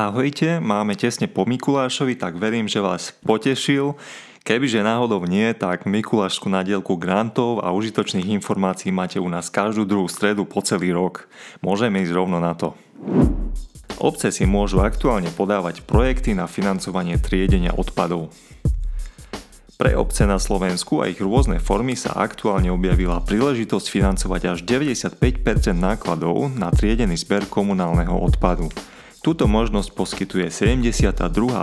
Ahojte, máme tesne po Mikulášovi, tak verím, že vás potešil. Kebyže náhodou nie, tak Mikulášskú nadielku grantov a užitočných informácií máte u nás každú druhú stredu po celý rok. Môžeme ísť rovno na to. Obce si môžu aktuálne podávať projekty na financovanie triedenia odpadov. Pre obce na Slovensku a ich rôzne formy sa aktuálne objavila príležitosť financovať až 95% nákladov na triedený zber komunálneho odpadu. Túto možnosť poskytuje 72.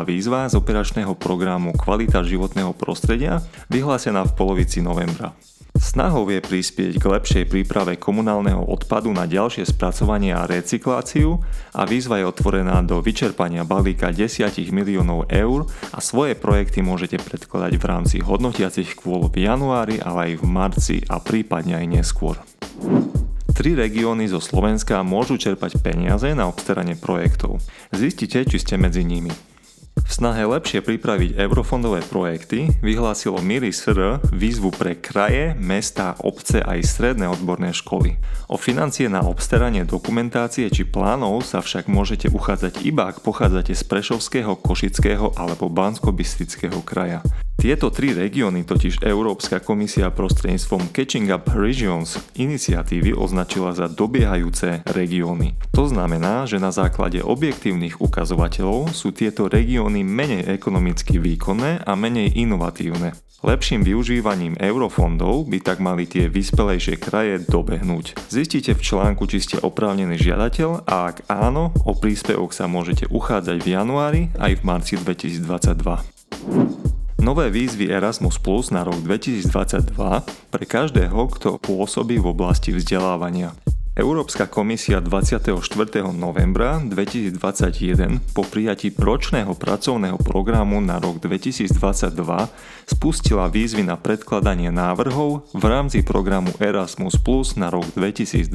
výzva z operačného programu Kvalita životného prostredia, vyhlásená v polovici novembra. Snahou je prispieť k lepšej príprave komunálneho odpadu na ďalšie spracovanie a recykláciu a výzva je otvorená do vyčerpania balíka 10 miliónov eur a svoje projekty môžete predkladať v rámci hodnotiacich kôl v januári, ale aj v marci a prípadne aj neskôr. Tri regióny zo Slovenska môžu čerpať peniaze na obstaranie projektov. Zistite, či ste medzi nimi. V snahe lepšie pripraviť eurofondové projekty vyhlásilo Miri výzvu pre kraje, mesta, obce aj stredné odborné školy. O financie na obstaranie dokumentácie či plánov sa však môžete uchádzať iba ak pochádzate z Prešovského, Košického alebo bansko kraja. Tieto tri regióny totiž Európska komisia prostredníctvom Catching Up Regions iniciatívy označila za dobiehajúce regióny. To znamená, že na základe objektívnych ukazovateľov sú tieto regióny menej ekonomicky výkonné a menej inovatívne. Lepším využívaním eurofondov by tak mali tie vyspelejšie kraje dobehnúť. Zistite v článku, či ste oprávnený žiadateľ a ak áno, o príspevok sa môžete uchádzať v januári aj v marci 2022. Nové výzvy Erasmus Plus na rok 2022 pre každého, kto pôsobí v oblasti vzdelávania. Európska komisia 24. novembra 2021 po prijatí ročného pracovného programu na rok 2022 spustila výzvy na predkladanie návrhov v rámci programu Erasmus Plus na rok 2022.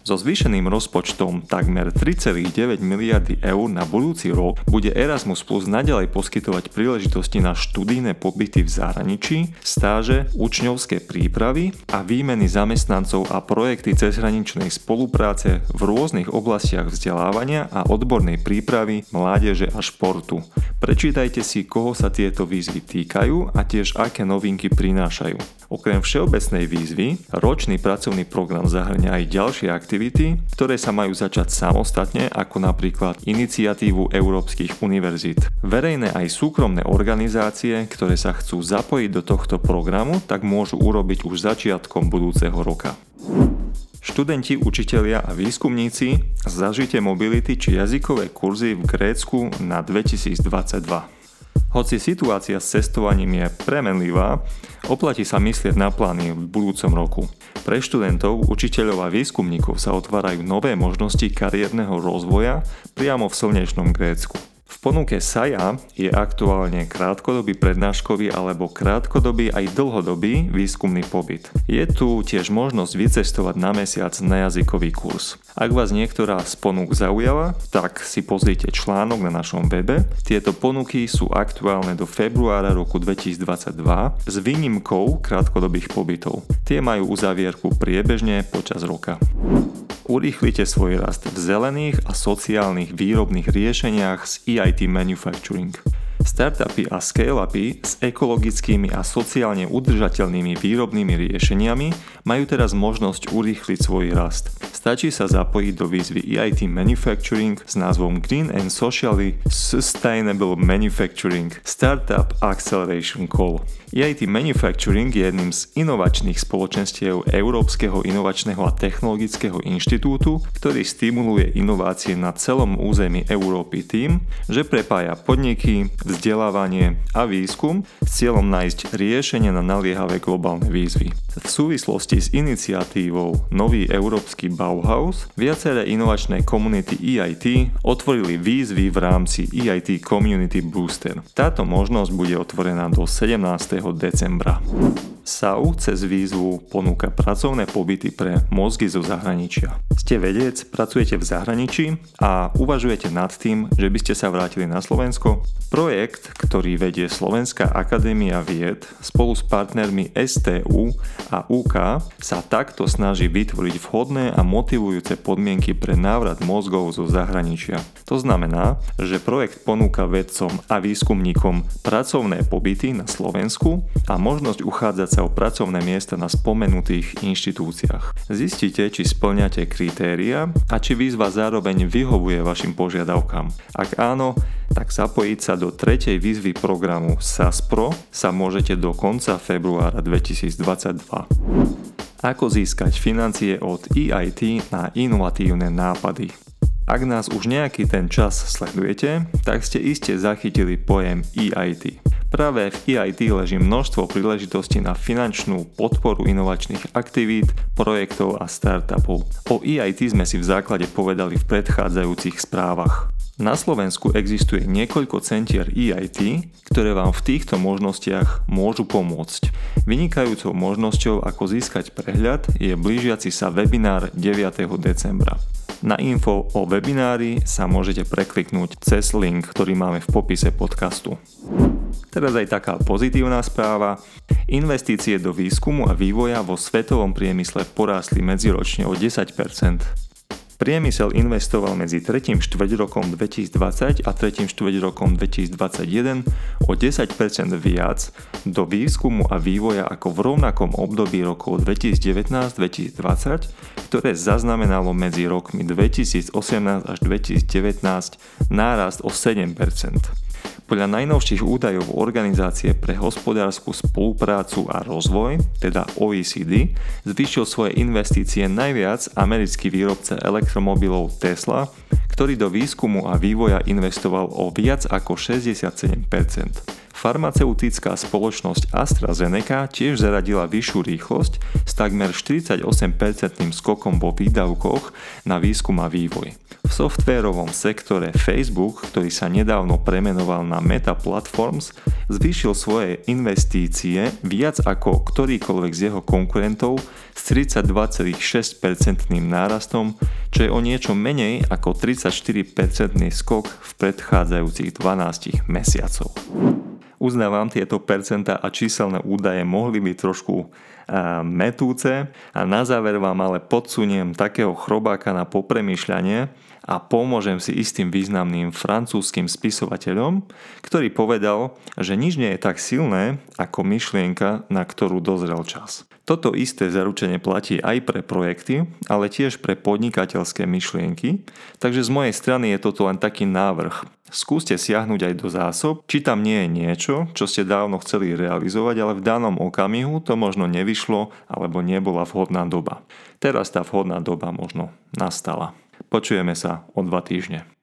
So zvýšeným rozpočtom takmer 3,9 miliardy eur na budúci rok bude Erasmus Plus nadalej poskytovať príležitosti na študijné pobyty v zahraničí, stáže, učňovské prípravy a výmeny zamestnancov a projekty cezhraničných cezhraničnej spolupráce v rôznych oblastiach vzdelávania a odbornej prípravy, mládeže a športu. Prečítajte si, koho sa tieto výzvy týkajú a tiež aké novinky prinášajú. Okrem všeobecnej výzvy, ročný pracovný program zahrňa aj ďalšie aktivity, ktoré sa majú začať samostatne, ako napríklad iniciatívu európskych univerzít. Verejné aj súkromné organizácie, ktoré sa chcú zapojiť do tohto programu, tak môžu urobiť už začiatkom budúceho roka. Študenti, učitelia a výskumníci zažite mobility či jazykové kurzy v Grécku na 2022. Hoci situácia s cestovaním je premenlivá, oplatí sa myslieť na plány v budúcom roku. Pre študentov, učiteľov a výskumníkov sa otvárajú nové možnosti kariérneho rozvoja priamo v slnečnom Grécku. Ponuke SAJA je aktuálne krátkodobý prednáškový alebo krátkodobý aj dlhodobý výskumný pobyt. Je tu tiež možnosť vycestovať na mesiac na jazykový kurz. Ak vás niektorá z ponúk zaujala, tak si pozrite článok na našom webe. Tieto ponuky sú aktuálne do februára roku 2022 s výnimkou krátkodobých pobytov. Tie majú uzavierku priebežne počas roka. Urýchlite svoj rast v zelených a sociálnych výrobných riešeniach z EIT Manufacturing. Startupy a scale-upy s ekologickými a sociálne udržateľnými výrobnými riešeniami majú teraz možnosť urýchliť svoj rast. Stačí sa zapojiť do výzvy EIT Manufacturing s názvom Green and Socially Sustainable Manufacturing Startup Acceleration Call. EIT Manufacturing je jedným z inovačných spoločenstiev Európskeho inovačného a technologického inštitútu, ktorý stimuluje inovácie na celom území Európy tým, že prepája podniky, vzdelávanie a výskum s cieľom nájsť riešenie na naliehavé globálne výzvy. V súvislosti s iniciatívou Nový európsky Bauhaus viaceré inovačné komunity EIT otvorili výzvy v rámci EIT Community Booster. Táto možnosť bude otvorená do 17 decembra. SAU cez výzvu ponúka pracovné pobyty pre mozgy zo zahraničia. Ste vedec, pracujete v zahraničí a uvažujete nad tým, že by ste sa vrátili na Slovensko? Projekt, ktorý vedie Slovenská akadémia vied spolu s partnermi STU A UK sa takto snaží vytvoriť vhodné a motivujúce podmienky pre návrat mozgov zo zahraničia. To znamená, že projekt ponúka vedcom a výskumníkom pracovné pobyty na Slovensku a možnosť uchádzať sa o pracovné miesta na spomenutých inštitúciách. Zistite, či splňate kritéria a či výzva zároveň vyhovuje vašim požiadavkám. Ak áno, tak zapojiť sa do tretej výzvy programu SASPRO sa môžete do konca februára 2022. Ako získať financie od EIT na inovatívne nápady? Ak nás už nejaký ten čas sledujete, tak ste iste zachytili pojem EIT. Práve v EIT leží množstvo príležitostí na finančnú podporu inovačných aktivít, projektov a startupov. O EIT sme si v základe povedali v predchádzajúcich správach. Na Slovensku existuje niekoľko centier EIT, ktoré vám v týchto možnostiach môžu pomôcť. Vynikajúcou možnosťou, ako získať prehľad, je blížiaci sa webinár 9. decembra. Na info o webinári sa môžete prekliknúť cez link, ktorý máme v popise podcastu. Teraz aj taká pozitívna správa. Investície do výskumu a vývoja vo svetovom priemysle porástli medziročne o 10%. Priemysel investoval medzi 3. štvrť rokom 2020 a 3. štvrť rokom 2021 o 10% viac do výskumu a vývoja ako v rovnakom období rokov 2019-2020, ktoré zaznamenalo medzi rokmi 2018 až 2019 nárast o 7%. Podľa najnovších údajov Organizácie pre hospodárskú spoluprácu a rozvoj, teda OECD, zvýšil svoje investície najviac americký výrobca elektromobilov Tesla, ktorý do výskumu a vývoja investoval o viac ako 67%. Farmaceutická spoločnosť AstraZeneca tiež zaradila vyššiu rýchlosť s takmer 48% skokom vo výdavkoch na výskum a vývoj. V softvérovom sektore Facebook, ktorý sa nedávno premenoval na Meta Platforms, zvýšil svoje investície viac ako ktorýkoľvek z jeho konkurentov s 32,6% nárastom, čo je o niečo menej ako 34% skok v predchádzajúcich 12 mesiacov. Uznávam, tieto percenta a číselné údaje mohli byť trošku metúce. A na záver vám ale podsuniem takého chrobáka na popremýšľanie a pomôžem si istým významným francúzským spisovateľom, ktorý povedal, že nič nie je tak silné ako myšlienka, na ktorú dozrel čas. Toto isté zaručenie platí aj pre projekty, ale tiež pre podnikateľské myšlienky, takže z mojej strany je toto len taký návrh. Skúste siahnuť aj do zásob, či tam nie je niečo, čo ste dávno chceli realizovať, ale v danom okamihu to možno nevyšlo alebo nebola vhodná doba. Teraz tá vhodná doba možno nastala. Počujeme sa o dva týždne.